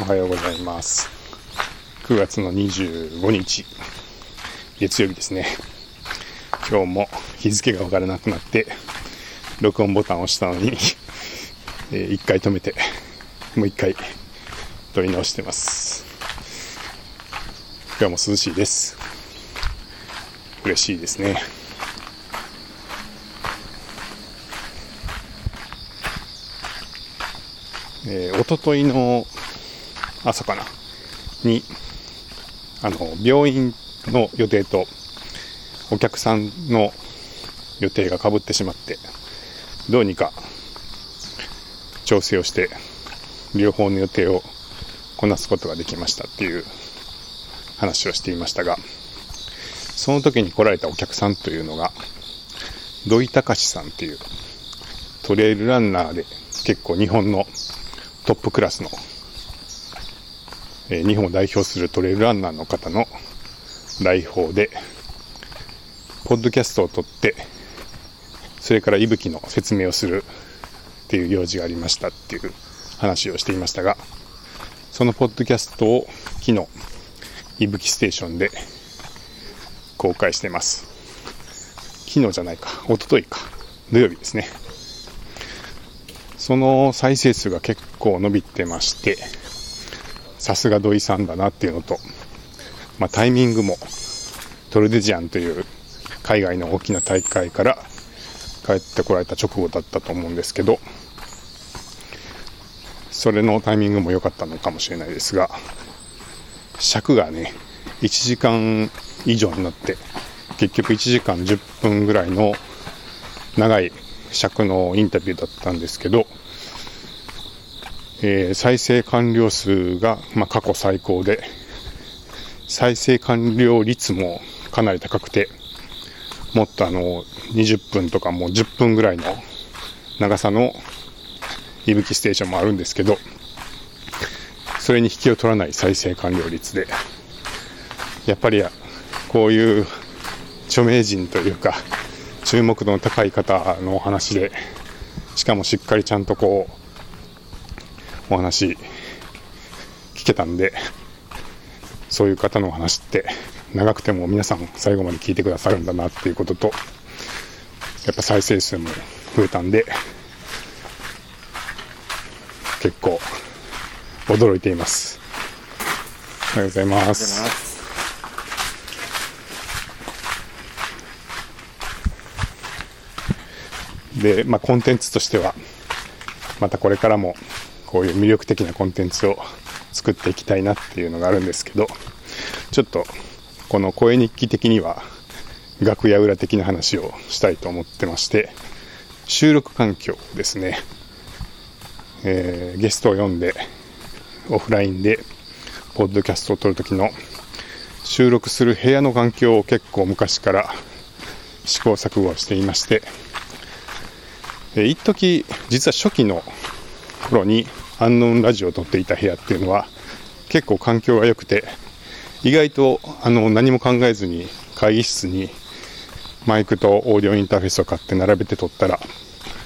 おはようございます。9月の25日、月曜日ですね。今日も日付がわからなくなって、録音ボタンを押したのに、えー一回止めて、もう一回撮り直してます。今日も涼しいです。嬉しいですね。えー、おとといの朝かな。にあの病院の予定とお客さんの予定がかぶってしまってどうにか調整をして両方の予定をこなすことができましたっていう話をしていましたがその時に来られたお客さんというのが土井隆さんっていうトレイルランナーで結構日本のトップクラスの、え日本を代表するトレイルランナーの方の来訪で、ポッドキャストを撮って、それから息吹の説明をするっていう用事がありましたっていう話をしていましたが、そのポッドキャストを昨日、息吹ステーションで公開してます。昨日じゃないか、一昨日か、土曜日ですね。その再生数が結構伸びてまして、さすが土井さんだなっていうのと、まあ、タイミングもトルデジアンという海外の大きな大会から帰ってこられた直後だったと思うんですけど、それのタイミングも良かったのかもしれないですが、尺がね、1時間以上になって、結局1時間10分ぐらいの長い尺のインタビューだったんですけど、えー再生完了数が、まあ、過去最高で、再生完了率もかなり高くて、もっとあの、20分とかもう10分ぐらいの長さのいぶきステーションもあるんですけど、それに引きを取らない再生完了率で、やっぱりこういう著名人というか、注目度の高い方のお話で、しかもしっかりちゃんとこう、お話聞けたんで、そういう方のお話って長くても皆さん最後まで聞いてくださるんだなっていうことと、やっぱ再生数も増えたんで、結構驚いています。おはようございます。で、まあ、コンテンツとしては、またこれからもこういう魅力的なコンテンツを作っていきたいなっていうのがあるんですけど、ちょっとこの声日記的には楽屋裏的な話をしたいと思ってまして、収録環境ですね。えーゲストを呼んでオフラインでポッドキャストを撮るときの収録する部屋の環境を結構昔から試行錯誤していまして、えー一時実は初期の頃にアンノーンラジオを撮っていた部屋っていうのは結構環境が良くて意外とあの何も考えずに会議室にマイクとオーディオインターフェースを買って並べて撮ったら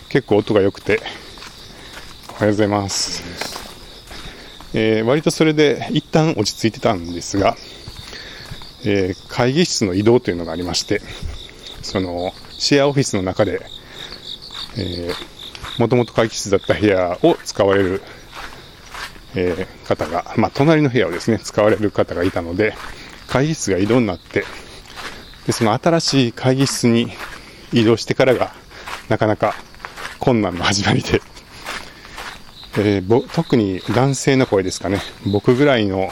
結構音が良くておはようございます、えー割とそれで一旦落ち着いてたんですが、えー会議室の移動というのがありましてそのシェアオフィスの中でもともと会議室だった部屋を使われる、えー方が、まあ、隣の部屋をですね、使われる方がいたので、会議室が移動になって、で、その新しい会議室に移動してからが、なかなか困難の始まりで、えーぼ特に男性の声ですかね、僕ぐらいの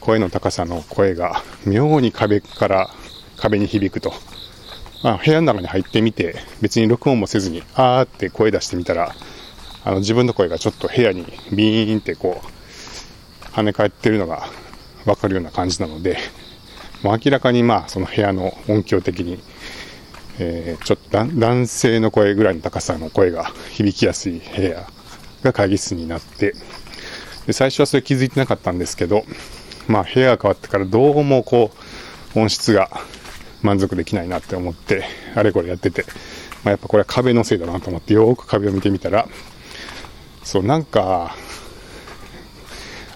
声の高さの声が、妙に壁から壁に響くと。まあ、部屋の中に入ってみて、別に録音もせずに、あーって声出してみたら、あの自分の声がちょっと部屋にビーンってこう、跳ね返ってるのがわかるような感じなので、もう明らかにまあその部屋の音響的に、えーちょっと男性の声ぐらいの高さの声が響きやすい部屋が会議室になって、で最初はそれ気づいてなかったんですけど、まあ部屋が変わってからどうもこう音質が満足できないなって思って、あれこれやってて、まあ、やっぱこれは壁のせいだなと思ってよく壁を見てみたら、そう、なんか、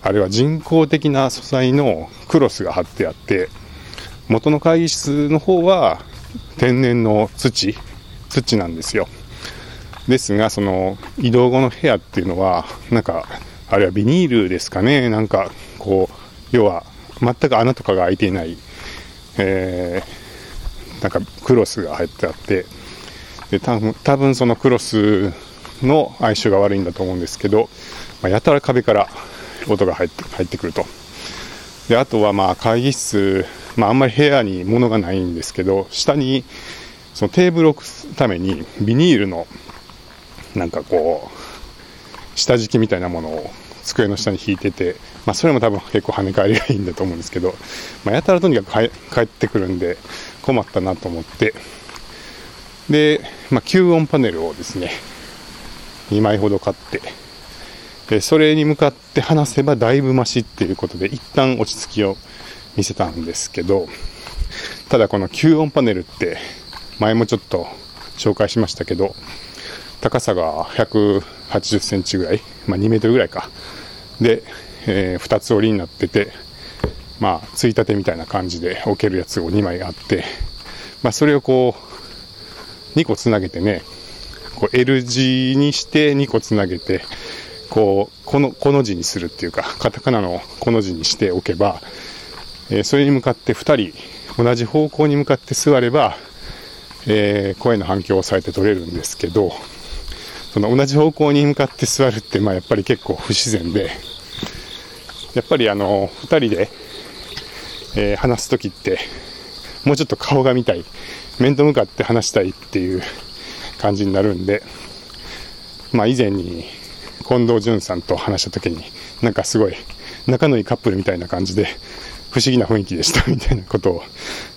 あれは人工的な素材のクロスが貼ってあって元の会議室の方は天然の土土なんですよ。ですがその移動後の部屋っていうのはなんかあれはビニールですかね。なんかこう要は全く穴とかが開いていない、えー、なんかクロスが入ってあってで多分多分そのクロスの相性が悪いんだと思うんですけど、まあ、やたら壁から音が入って入ってくると。であとはまあ会議室、まあ、あんまり部屋に物がないんですけど下にそのテーブルを置くためにビニールのなんかこう下敷きみたいなものを机の下に引いてて、まあ、それも多分結構跳ね返りがいいんだと思うんですけど、まあ、やたらとにかく帰ってくるんで困ったなと思って。で、まあ、吸音パネルをですね2枚ほど買ってでそれに向かって話せばだいぶマシっていうことで一旦落ち着きを見せたんですけどただこの吸音パネルって前もちょっと紹介しましたけど高さが180センチぐらい、まあ、2メートルぐらいか。で、えー、2つ折りになっててまあついたてみたいな感じで置けるやつを2枚あって、まあ、それをこう2個つなげてねこう L 字にして2個つなげてこうこのこの字にするっていうかカタカナのこの字にしておけば、えー、それに向かって2人同じ方向に向かって座れば、えー、声の反響をされて取れるんですけどその同じ方向に向かって座るって、まあ、やっぱり結構不自然で、やっぱりあの、2人で、えー、話す時って、もうちょっと顔が見たい、面と向かって話したいっていう感じになるんで、まあ以前に近藤淳さんと話した時に、なんかすごい仲のいいカップルみたいな感じで、不思議な雰囲気でした みたいなことを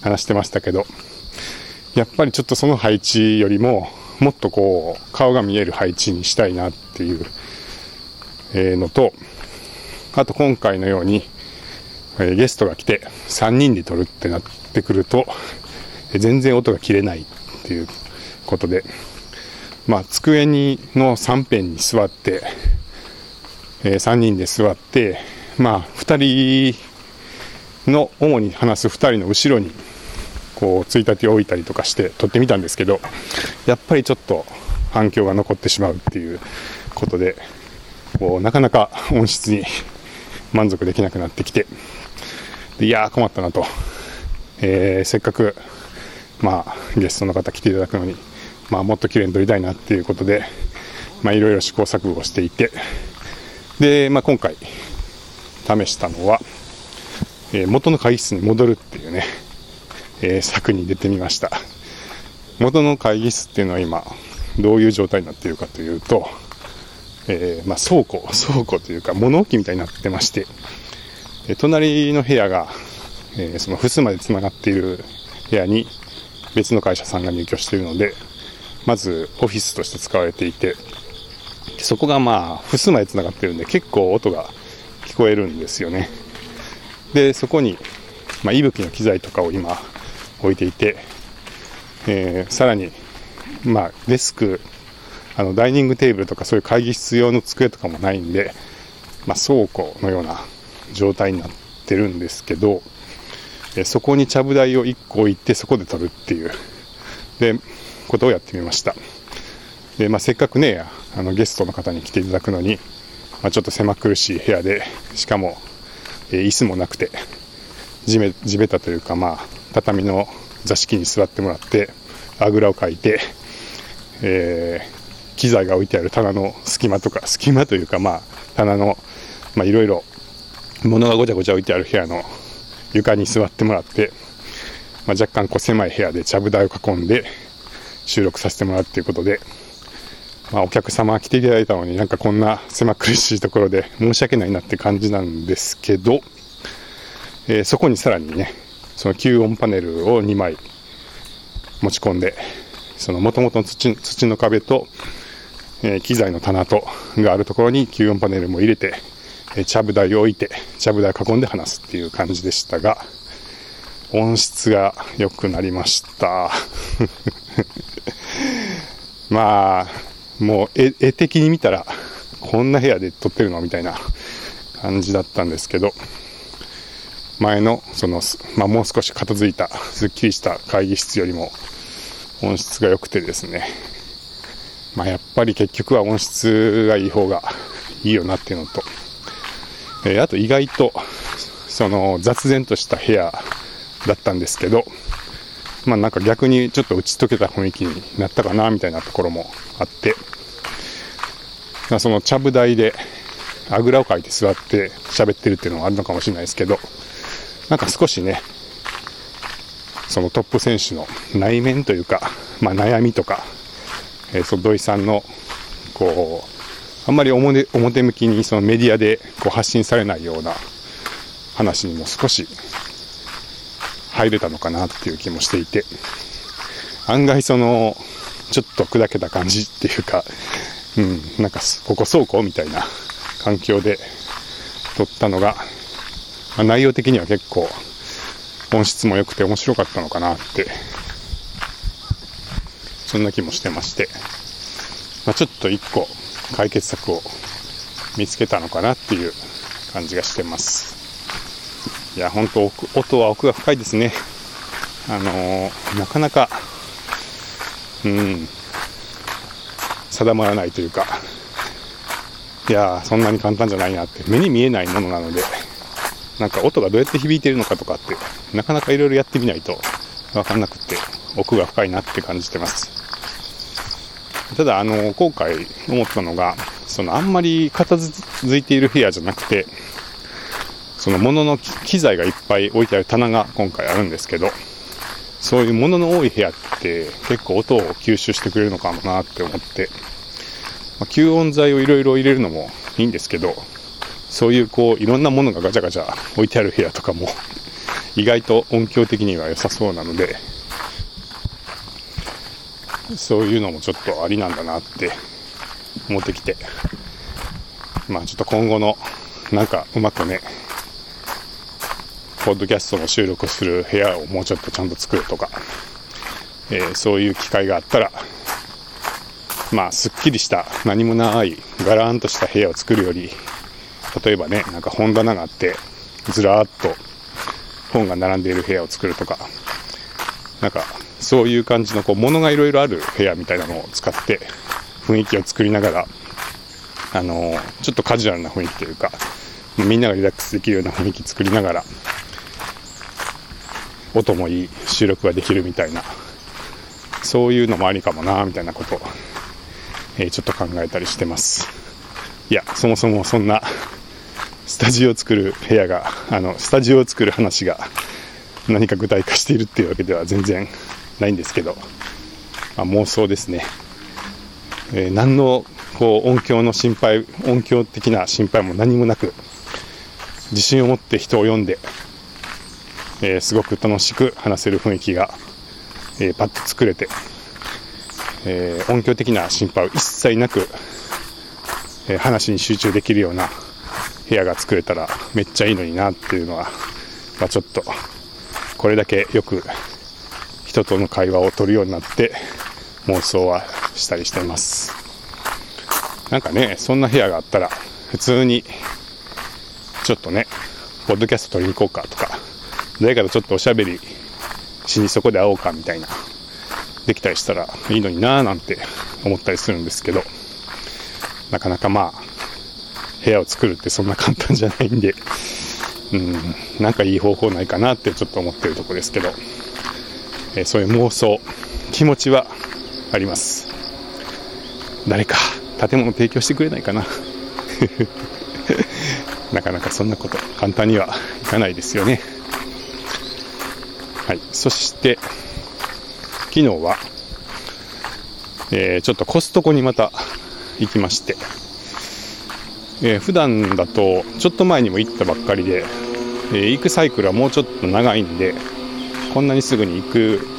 話してましたけど、やっぱりちょっとその配置よりも、もっとこう、顔が見える配置にしたいなっていう、えのと、あと今回のように、えゲストが来て3人で撮るってなってくると、全然音が切れないっていうことで、まあ、机にの3辺に座って、え、3人で座って、まあ、2人の、主に話す2人の後ろにこう、ついたてを置いたりとかして撮ってみたんですけど、やっぱりちょっと反響が残ってしまうっていうことで、こう、なかなか音質に満足できなくなってきて、いやー困ったなと。えー、せっかく、まあ、ゲストの方来ていただくのに、まあ、もっと綺麗に撮りたいなっていうことで、いろいろ試行錯誤していて、で、まあ、今回、試したのは、えー、元の会議室に戻るっていうね、えー、策に出てみました。元の会議室っていうのは今、どういう状態になっているかというと、えー、まあ、倉庫、倉庫というか物置みたいになってまして、え隣の部屋が、えその襖まで繋がっている部屋に別の会社さんが入居しているので、まずオフィスとして使われていて、そこがまあ、襖で繋がってるんで結構音が聞こえるんですよね。で、そこに、まあ、息吹の機材とかを今置いていて、えー、さらに、まあ、デスク、あの、ダイニングテーブルとかそういう会議室用の机とかもないんで、まあ、倉庫のような状態になってるんですけど、えー、そこにちゃぶ台を1個置いてそこで撮るっていう、で、ことをやってみました。で、まあ、せっかくね、あの、ゲストの方に来ていただくのに、まあ、ちょっと狭苦しい部屋で、しかも、えー、椅子もなくて、地べ地べたというか、まあ、畳の座敷に座ってもらって、あぐらをかいて、えー、機材が置いてある棚の隙間とか、隙間というか、まあ、棚の、まあ、いろいろ、物がごちゃごちゃ置いてある部屋の床に座ってもらって、まあ、若干こう狭い部屋でちゃぶ台を囲んで収録させてもらうっていうことで、まあ、お客様来ていただいたのになんかこんな狭苦しいところで申し訳ないなって感じなんですけど、えー、そこにさらにね、その吸音パネルを2枚持ち込んで、その元々の土土の壁と、えー、機材の棚とがあるところに吸音パネルも入れて、えー、ちゃぶ台を置いて、ちゃぶ台を囲んで話すっていう感じでしたが、音質が良くなりました。まあ、もう絵絵的に見たら、こんな部屋で撮ってるのみたいな感じだったんですけど、前の、その、まあ、もう少し片付いた、すっきりした会議室よりも、音質が良くてですね、まあ、やっぱり結局は音質がいい方がいいよなっていうのと、えー、あと意外と、その雑然とした部屋だったんですけど、まあなんか逆にちょっと打ち解けた雰囲気になったかなみたいなところもあって、ま、そのちゃぶ台であぐらをかいて座って喋ってるっていうのもあるのかもしれないですけど、なんか少しね、そのトップ選手の内面というか、まあ、悩みとか、えー、その土井さんの、こう、あんまり表表向きにそのメディアでこう発信されないような話にも少し入れたのかなっていう気もしていて、案外その、ちょっと砕けた感じっていうか、うん、なんかここ倉庫みたいな環境で撮ったのが、まあ、内容的には結構音質も良くて面白かったのかなって、そんな気もしてまして、まあ、ちょっと一個解決策を見つけたのかなっていう感じがしてます。いや、本当音は奥が深いですね。あのー、なかなか、うん、定まらないというか、いやそんなに簡単じゃないなって、目に見えないものなので、なんか音がどうやって響いてるのかとかって、なかなかいろいろやってみないとわかんなくて、奥が深いなって感じてます。ただ、あの、今回思ったのが、そのあんまり片付いている部屋じゃなくて、その物の機材がいっぱい置いてある棚が今回あるんですけど、そういう物の多い部屋って結構音を吸収してくれるのかもなって思って、まあ、吸音材をいろいろ入れるのもいいんですけど、そういうこういろんなものがガチャガチャ置いてある部屋とかも意外と音響的には良さそうなので、そういうのもちょっとありなんだなって思ってきて、まあちょっと今後のなんかうまくね、ポッドキャストの収録する部屋をもうちょっとちゃんと作るとか、えー、そういう機会があったら、まあ、すっきりした何もないガラーンとした部屋を作るより、例えばね、なんか本棚があって、ずらーっと本が並んでいる部屋を作るとか、なんかそういう感じのこう物がいろいろある部屋みたいなのを使って雰囲気を作りながら、あのちょっとカジュアルな雰囲気というか、みんながリラックスできるような雰囲気作りながら、音もいい収録ができるみたいな、そういうのもありかもな、みたいなことを、えー、ちょっと考えたりしてます。いや、そもそもそんな、スタジオを作る部屋が、あの、スタジオを作る話が何か具体化しているっていうわけでは全然ないんですけど、まあ、妄想ですね。えー、何のこう音響の心配、音響的な心配も何もなく、自信を持って人を呼んで、えー、すごく楽しく話せる雰囲気が、えー、パッと作れて、えー、音響的な心配を一切なく、え話に集中できるような部屋が作れたらめっちゃいいのになっていうのは、まあ、ちょっとこれだけよく人との会話を取るようになって妄想はしたりしてます。なんかねそんな部屋があったら普通にちょっとねポッドキャスト撮りに行こうかとか誰かとちょっとおしゃべりしにそこで会おうかみたいなできたりしたらいいのになぁなんて思ったりするんですけどなかなかまあ部屋を作るってそんな簡単じゃないんでうんなんかいい方法ないかなってちょっと思ってるとこですけどえそういう妄想、気持ちはあります。誰か建物提供してくれないかな。なかなかそんなこと簡単にはいかないですよね。はい。そして、昨日は、えー、ちょっとコストコにまた行きまして、えー、普段だと、ちょっと前にも行ったばっかりで、えー、行くサイクルはもうちょっと長いんで、こんなにすぐに行く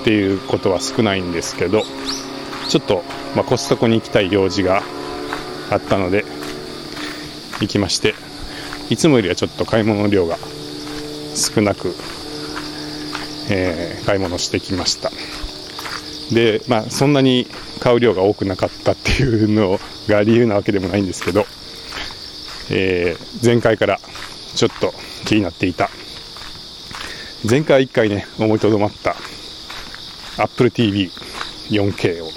っていうことは少ないんですけどちょっと、まあ、コストコに行きたい用事があったので行きましていつもよりはちょっと買い物の量が少なく、えー、買い物してきました。でまあそんなに買う量が多くなかったっていうのが理由なわけでもないんですけど、えー、前回からちょっと気になっていた。前回1回ね思いとどまった Apple TV4K を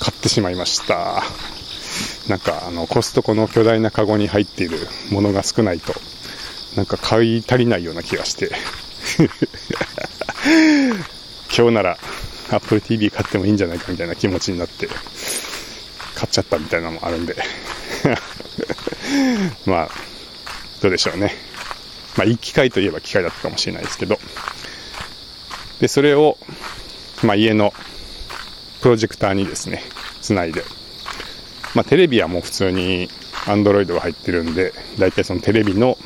買ってしまいました。なんかあのコストコの巨大なカゴに入っているものが少ないとなんか買い足りないような気がして。今日なら Apple TV 買ってもいいんじゃないかみたいな気持ちになって買っちゃったみたいなのもあるんで。まあどうでしょうね。まあいい機会といえば機会だったかもしれないですけど。でそれを、まあ、家のプロジェクターにですねつないで。まあ、テレビはもう普通に Android が入ってるんで、大体そのテレビの、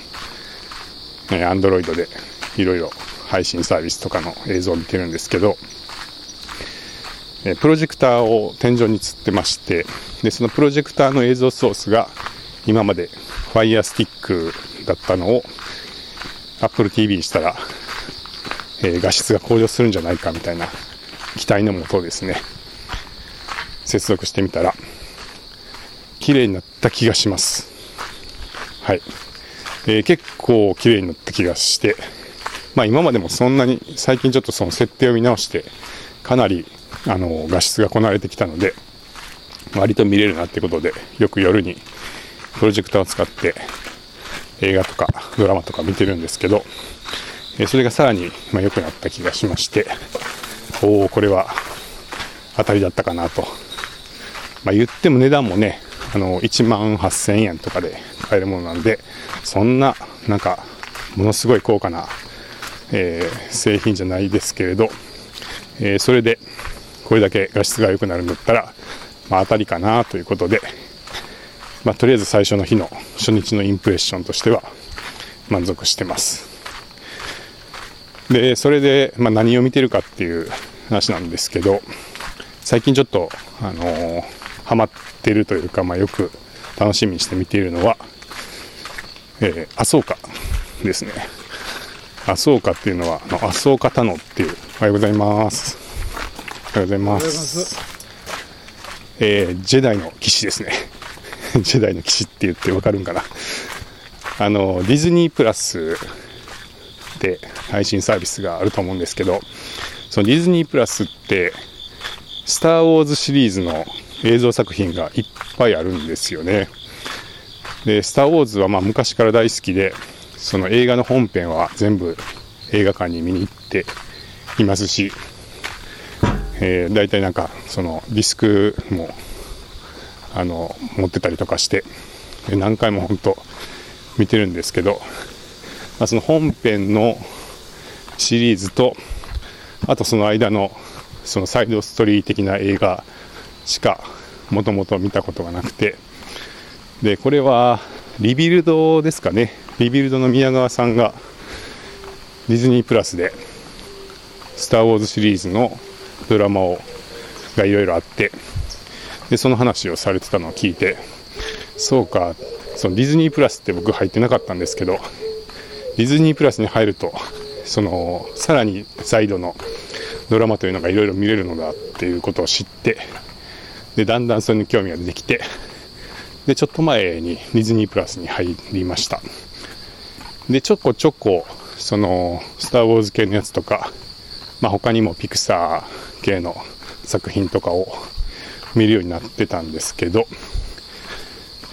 え Android でいろいろ配信サービスとかの映像を見てるんですけど、えプロジェクターを天井につってまして、で、そのプロジェクターの映像ソースが今まで Fire Stick だったのを Apple TV にしたら、え画質が向上するんじゃないかみたいな期待のもとですね、接続してみたら、綺麗になった気がします。はい。えー、結構綺麗になった気がして、まあ今までもそんなに、最近ちょっとその設定を見直して、かなり、あの、画質がこなれてきたので、割と見れるなってことで、よく夜にプロジェクターを使って映画とかドラマとか見てるんですけど、それがさらに、良くなった気がしまして、おおこれは当たりだったかなと。まあ、言っても値段もね、あの、1万8000円とかで買えるものなんで、そんな、なんか、ものすごい高価な、えー、製品じゃないですけれど、えー、それで、これだけ画質が良くなるんだったら、まあ、当たりかなということで、まあ、とりあえず最初の日の初日のインプレッションとしては満足してます。で、それで、まあ、何を見てるかっていう話なんですけど、最近ちょっと、あのーハマってるというか、まあ、よく楽しみにして見ているのは、えー、麻生家ですね。麻生家っていうのは、あの麻生家田野っていう、おはようございます。おはようございます。えー、ジェダイの騎士ですね。ジェダイの騎士って言ってわかるんかな。あの、ディズニープラスで配信サービスがあると思うんですけど、そのディズニープラスって、スター・ウォーズシリーズの映像作品がいっぱいあるんですよね。で、スター・ウォーズはまあ昔から大好きで、その映画の本編は全部映画館に見に行っていますし、えー、大体なんかそのディスクもあの持ってたりとかして何回も本当見てるんですけど、まあ、その本編のシリーズとあとその間のそのサイドストーリー的な映画しかもともと見たことがなくてでこれはリビルドですかね。リビルドの宮川さんがディズニープラスで「スター・ウォーズ」シリーズのドラマをがいろいろあってでその話をされてたのを聞いてそうかそのディズニープラスって僕入ってなかったんですけどディズニープラスに入るとそのさらにサイドのドラマというのがいろいろ見れるのだっていうことを知ってで、だんだんそれに興味が出てきて、で、ちょっと前にディズニープラスに入りました。で、ちょこちょこ、その、スター・ウォーズ系のやつとか、まあ、他にもピクサー系の作品とかを見るようになってたんですけど、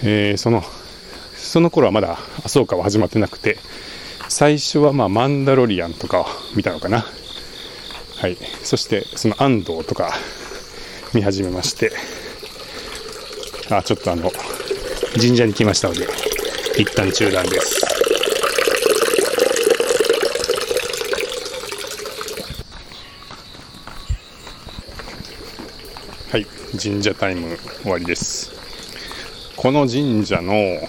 えー、その、その頃はまだ、あ、そうかは始まってなくて、最初はまあ、マンダロリアンとかを見たのかな。はい。そして、その安藤とか、見始めまして、あ、ちょっとあの、神社に来ましたので、一旦中断です。はい、神社タイム終わりです。この神社の、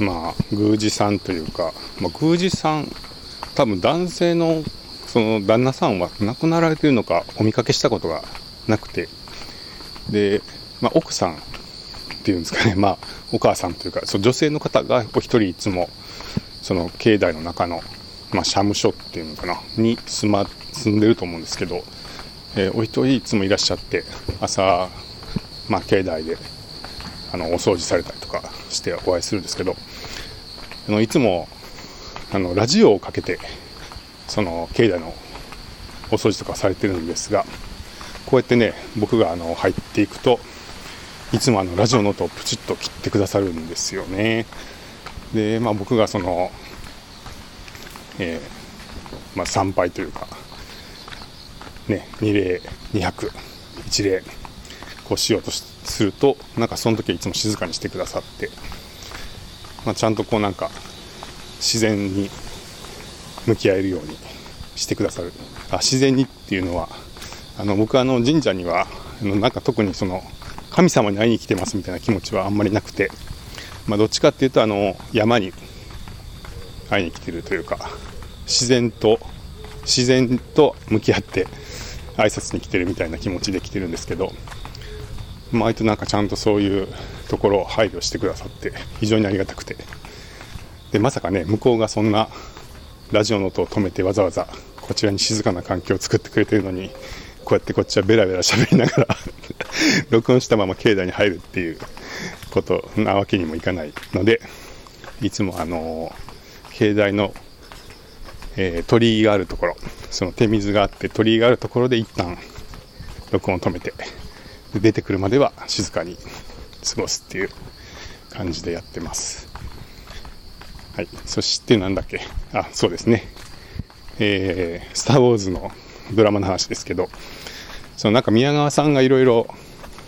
まあ、宮司さんというか、まあ、宮司さん、多分男性のその旦那さんは亡くなられているのかお見かけしたことがなくて、で、まあ、奥さんっていうんですかね、まあ、お母さんというか、その女性の方がお一人いつも、その境内の中の、まあ、社務所っていうのかな、に住ま、住んでると思うんですけど、えー、お一人いつもいらっしゃって、朝、まあ、境内で、あの、お掃除されたりとかしてお会いするんですけど、あのいつもあのラジオをかけてその境内のお掃除とかされてるんですがこうやってね僕があの入っていくといつもあのラジオの音をプチッと切ってくださるんですよね。でまあ僕がそのえー、まあ、参拝というかね2礼200 1礼こうしようとするとなんかその時はいつも静かにしてくださって、まあ、ちゃんとこうなんか自然に向き合えるようにしてくださる。あ自然にっていうのはあの僕はあの神社にはなんか特にその神様に会いに来てますみたいな気持ちはあんまりなくて、まあ、どっちかっていうとあの山に会いに来てるというか自然と自然と向き合って挨拶に来てるみたいな気持ちで来てるんですけど割となんかちゃんとそういうところを配慮してくださって非常にありがたくて。でまさかね向こうがそんなラジオの音を止めてわざわざこちらに静かな環境を作ってくれてるのにこうやってこっちはベラベラ喋りながら 録音したまま境内に入るっていうことなわけにもいかないのでいつもあの境内の、えー、鳥居があるところその手水があって鳥居があるところで一旦録音を止めてで出てくるまでは静かに過ごすっていう感じでやってます。はい。そしてなんだっけ？あ、そうですね。えー、スター・ウォーズのドラマの話ですけど、そのなんか宮川さんがいろいろ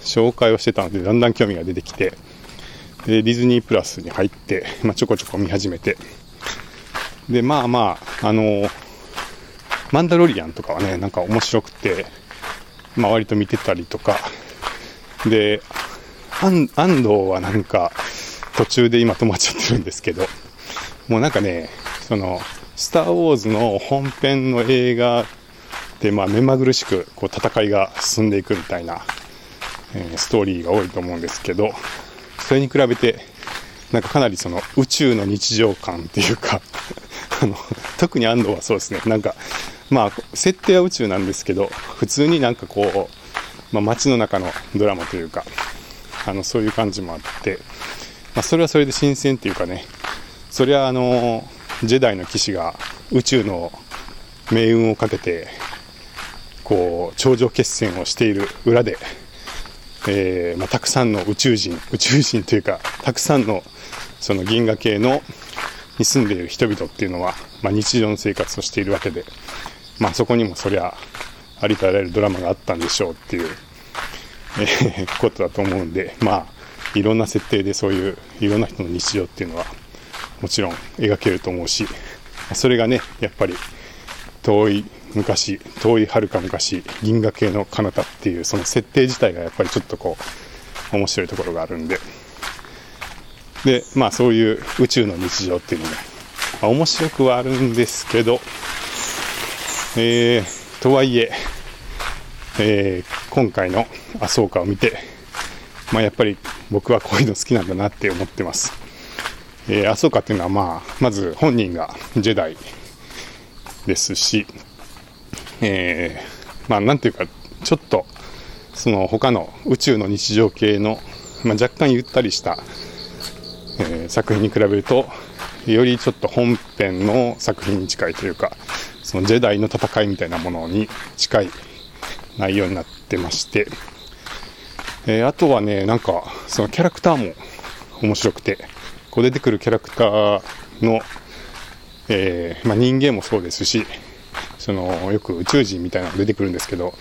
紹介をしてたので、だんだん興味が出てきて、で、ディズニープラスに入って、まあ、ちょこちょこ見始めて、で、まあまあ、あのマンダロリアンとかはね、なんか面白くて、まあ割と見てたりとか、で、安藤はなんか、途中で今止まっちゃってるんですけど、もうなんかね、その、スター・ウォーズの本編の映画で、まあ、目まぐるしくこう戦いが進んでいくみたいな、えー、ストーリーが多いと思うんですけど、それに比べて、なんかかなりその宇宙の日常感っていうか。あの、特に安藤はそうですね、なんか、まあ、設定は宇宙なんですけど、普通になんかこう、まあ、街の中のドラマというか、あの、そういう感じもあって、まあ、それはそれで新鮮っていうかね、そりゃあの、ジェダイの騎士が宇宙の命運をかけて、こう、頂上決戦をしている裏で、えー、まあ、たくさんの宇宙人、宇宙人というか、たくさんのその銀河系のに住んでいる人々っていうのは、まあ、日常の生活をしているわけで、まあ、そこにもそりゃありとあらゆるドラマがあったんでしょうっていう、えー、ことだと思うんでまあいろんな設定でそういういろんな人の日常っていうのはもちろん描けると思うしそれがねやっぱり遠い昔遠いはるか昔銀河系の彼方っていうその設定自体がやっぱりちょっとこう面白いところがあるんで。でまあそういう宇宙の日常っていうのも、まあ、面白くはあるんですけどえー、とはいええー、今回の麻生家を見て、まあ、やっぱり僕はこういうの好きなんだなって思ってます。えー、麻生家っていうのは、まあ、まず本人がジェダイですし、えー、まあ、なんていうか、ちょっと、その他の宇宙の日常系の、まあ、若干ゆったりした、えー、作品に比べると、よりちょっと本編の作品に近いというか、そのジェダイの戦いみたいなものに近い内容になってまして、えー、あとはね、なんか、そのキャラクターも面白くて、こう出てくるキャラクターの、えー、まあ、人間もそうですし、そのよく宇宙人みたいなのが出てくるんですけど、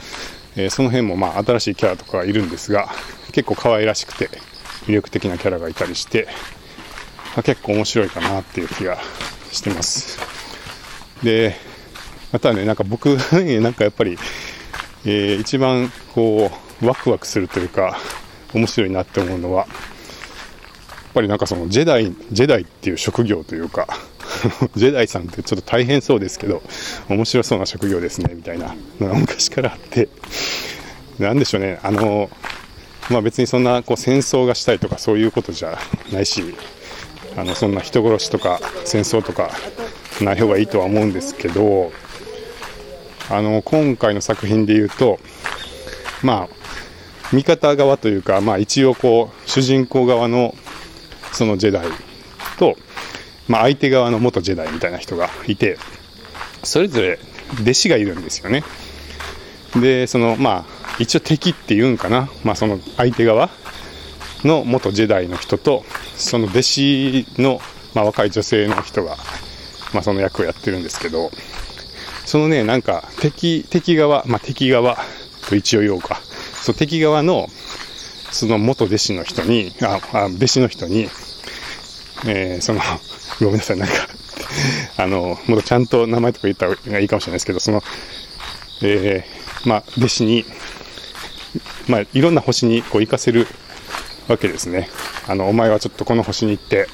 えー、その辺もまあ新しいキャラとかいるんですが、結構可愛らしくて魅力的なキャラがいたりして、まあ、結構面白いかなっていう気がしてます。で、またね、なんか僕、なんかやっぱり、えー、一番こう、ワクワクするというか、面白いなって思うのは、やっぱりなんかそのジェダイ、ジェダイっていう職業というか ジェダイさんってちょっと大変そうですけど、面白そうな職業ですね、みたいなのが昔からあって、なんでしょうね、あの、まあ別にそんなこう戦争がしたいとかそういうことじゃないし、あの、そんな人殺しとか戦争とかない方がいいとは思うんですけど、あの、今回の作品で言うと、まあ、味方側というか、まあ一応こう、主人公側のそのジェダイと、まあ、相手側の元ジェダイみたいな人がいてそれぞれ弟子がいるんですよね。でそのまあ一応敵っていうんかな、まあ、その相手側の元ジェダイの人とその弟子の、まあ、若い女性の人が、まあ、その役をやってるんですけどそのねなんか敵敵側、まあ、敵側と一応言おうか。そう敵側のその元弟子の人にああ弟子の人に、えー、そのごめんなさいなんか あのもっとちゃんと名前とか言った方がいいかもしれないですけどその、えー、まあ、弟子にまあ、いろんな星にこう行かせるわけですね。あの、お前はちょっとこの星に行って、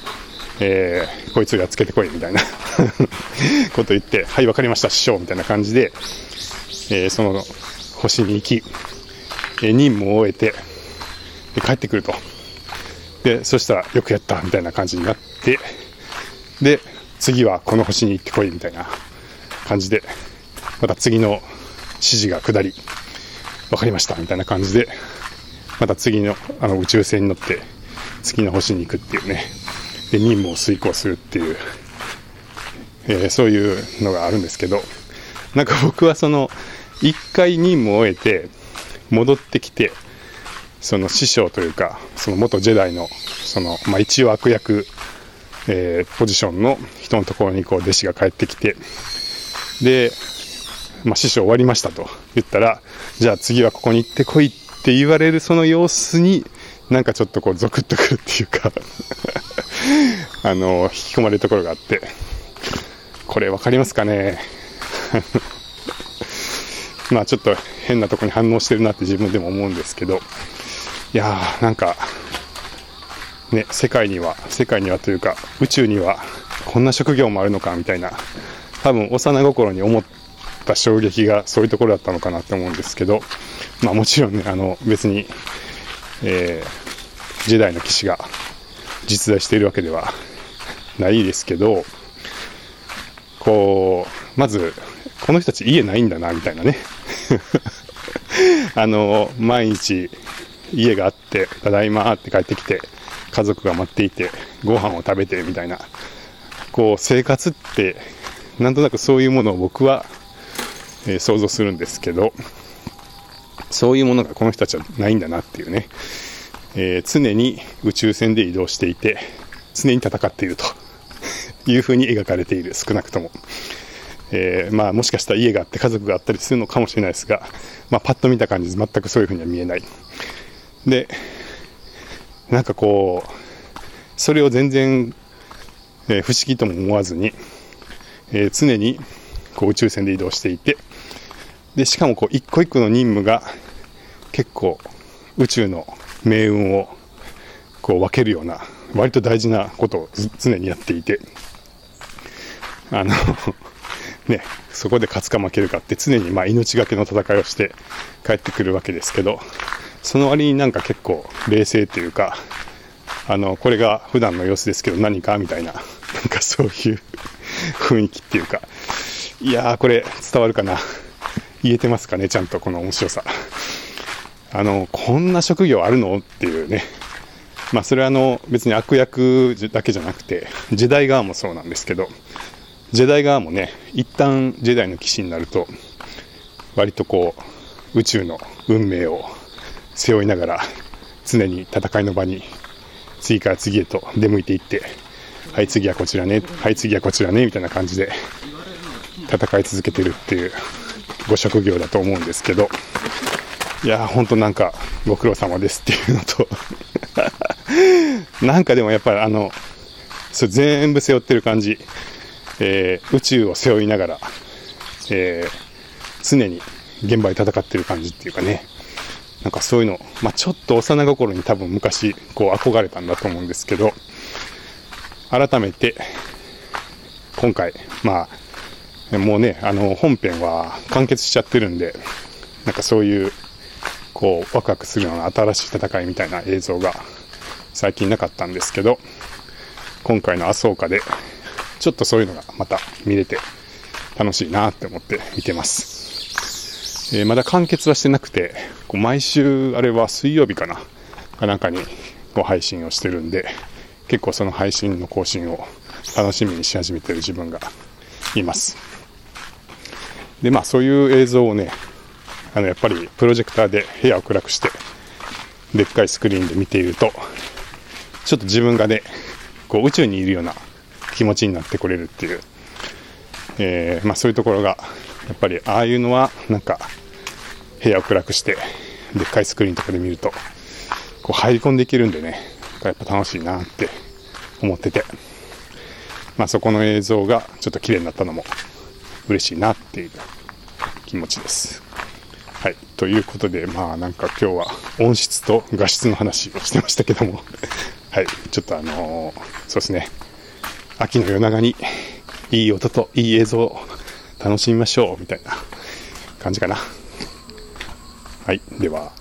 えー、こいつがつけてこいみたいな こと言って、はい、わかりました、師匠みたいな感じで、えー、その星に行き、えー、任務を終えて、で帰ってくると。で、そしたら、よくやった、みたいな感じになって、で、次はこの星に行ってこい、みたいな感じで、また次の指示が下り、分かりましたみたいな感じで、また次のあの宇宙船に乗って、次の星に行くっていうね、で任務を遂行するっていう、えー、そういうのがあるんですけど、なんか僕はその、一回任務を終えて、戻ってきて、その師匠というか、その元ジェダイの、その、まあ、一応悪役、えー、ポジションの人のところにこう弟子が帰ってきて、で、まあ、師匠終わりましたと言ったら、じゃあ次はここに行ってこいってって言われるその様子に、なんかちょっとこうゾクッとくるっていうか あの、引き込まれるところがあって、これ分かりますかね？まあちょっと変なとこに反応してるなって自分でも思うんですけど、いやーなんか、ね、世界には、世界にはというか、宇宙にはこんな職業もあるのかみたいな、多分幼心に思った衝撃がそういうところだったのかなと思うんですけど、まあもちろんね、あの別に、えー、時代の騎士が実在しているわけではないですけど、こう、まず、この人たち家ないんだな、みたいなね。あの、毎日家があって、ただいまって帰ってきて、家族が待っていて、ご飯を食べて、みたいな、こう、生活って、なんとなくそういうものを僕はえー、想像するんですけど、そういうものがこの人たちはないんだなっていうね、えー、常に宇宙船で移動していて、常に戦っているというふうに描かれている、少なくとも。えー、まあもしかしたら家があって家族があったりするのかもしれないですが、まあ、パッと見た感じ全くそういうふうには見えない。で、なんかこう、それを全然、えー、不思議とも思わずに、えー、常にこう宇宙船で移動していて、で、しかもこう一個一個の任務が結構宇宙の命運をこう分けるような割と大事なことを常にやっていて、あの ね、そこで勝つか負けるかって常にま命がけの戦いをして帰ってくるわけですけど、その割になんか結構冷静というか、あの、これが普段の様子ですけど何かみたいな、なんかそういう 雰囲気っていうか、いやー、これ伝わるかな。言えてますかね、ちゃんとこの面白さ。あの、こんな職業あるの？っていうね。まあ、それはあの、別に悪役だけじゃなくて、ジェダイ側もそうなんですけど、ジェダイ側もね、一旦ジェダイの騎士になると、割とこう、宇宙の運命を背負いながら、常に戦いの場に、次から次へと出向いていって、はい、次はこちらね、はい、次はこちらね、みたいな感じで、戦い続けてるっていうご職業だと思うんですけど、いや、ほんとなんかご苦労様ですっていうのと なんかでもやっぱりあの、それ全部背負ってる感じ、えー、宇宙を背負いながら、えー、常に現場で戦ってる感じっていうかね、なんかそういうの、まあ、ちょっと幼心に多分昔こう憧れたんだと思うんですけど、改めて今回、まあ、もうね、あの、本編は完結しちゃってるんで、なんかそういう、こう、ワクワクするような新しい戦いみたいな映像が最近なかったんですけど、今回の麻生家で、ちょっとそういうのがまた見れて楽しいなって思って見てます。えー、まだ完結はしてなくて、こう毎週、あれは水曜日かな、かなんかにこう配信をしてるんで、結構その配信の更新を楽しみにし始めてる自分がいますでまあそういう映像をねあのやっぱりプロジェクターで部屋を暗くしてでっかいスクリーンで見ているとちょっと自分がねこう宇宙にいるような気持ちになってこれるっていう、えー、まあ、そういうところがやっぱりああいうのはなんか部屋を暗くしてでっかいスクリーンとかで見るとこう入り込んでいけるんでねやっぱ楽しいなって思ってて、まあ、そこの映像がちょっと綺麗になったのも嬉しいなっていう気持ちです。ということで、まあなんか今日は音質と画質の話をしてましたけども はい。ちょっとあのー、そうですね。秋の夜長にいい音といい映像を楽しみましょうみたいな感じかな。はい。では。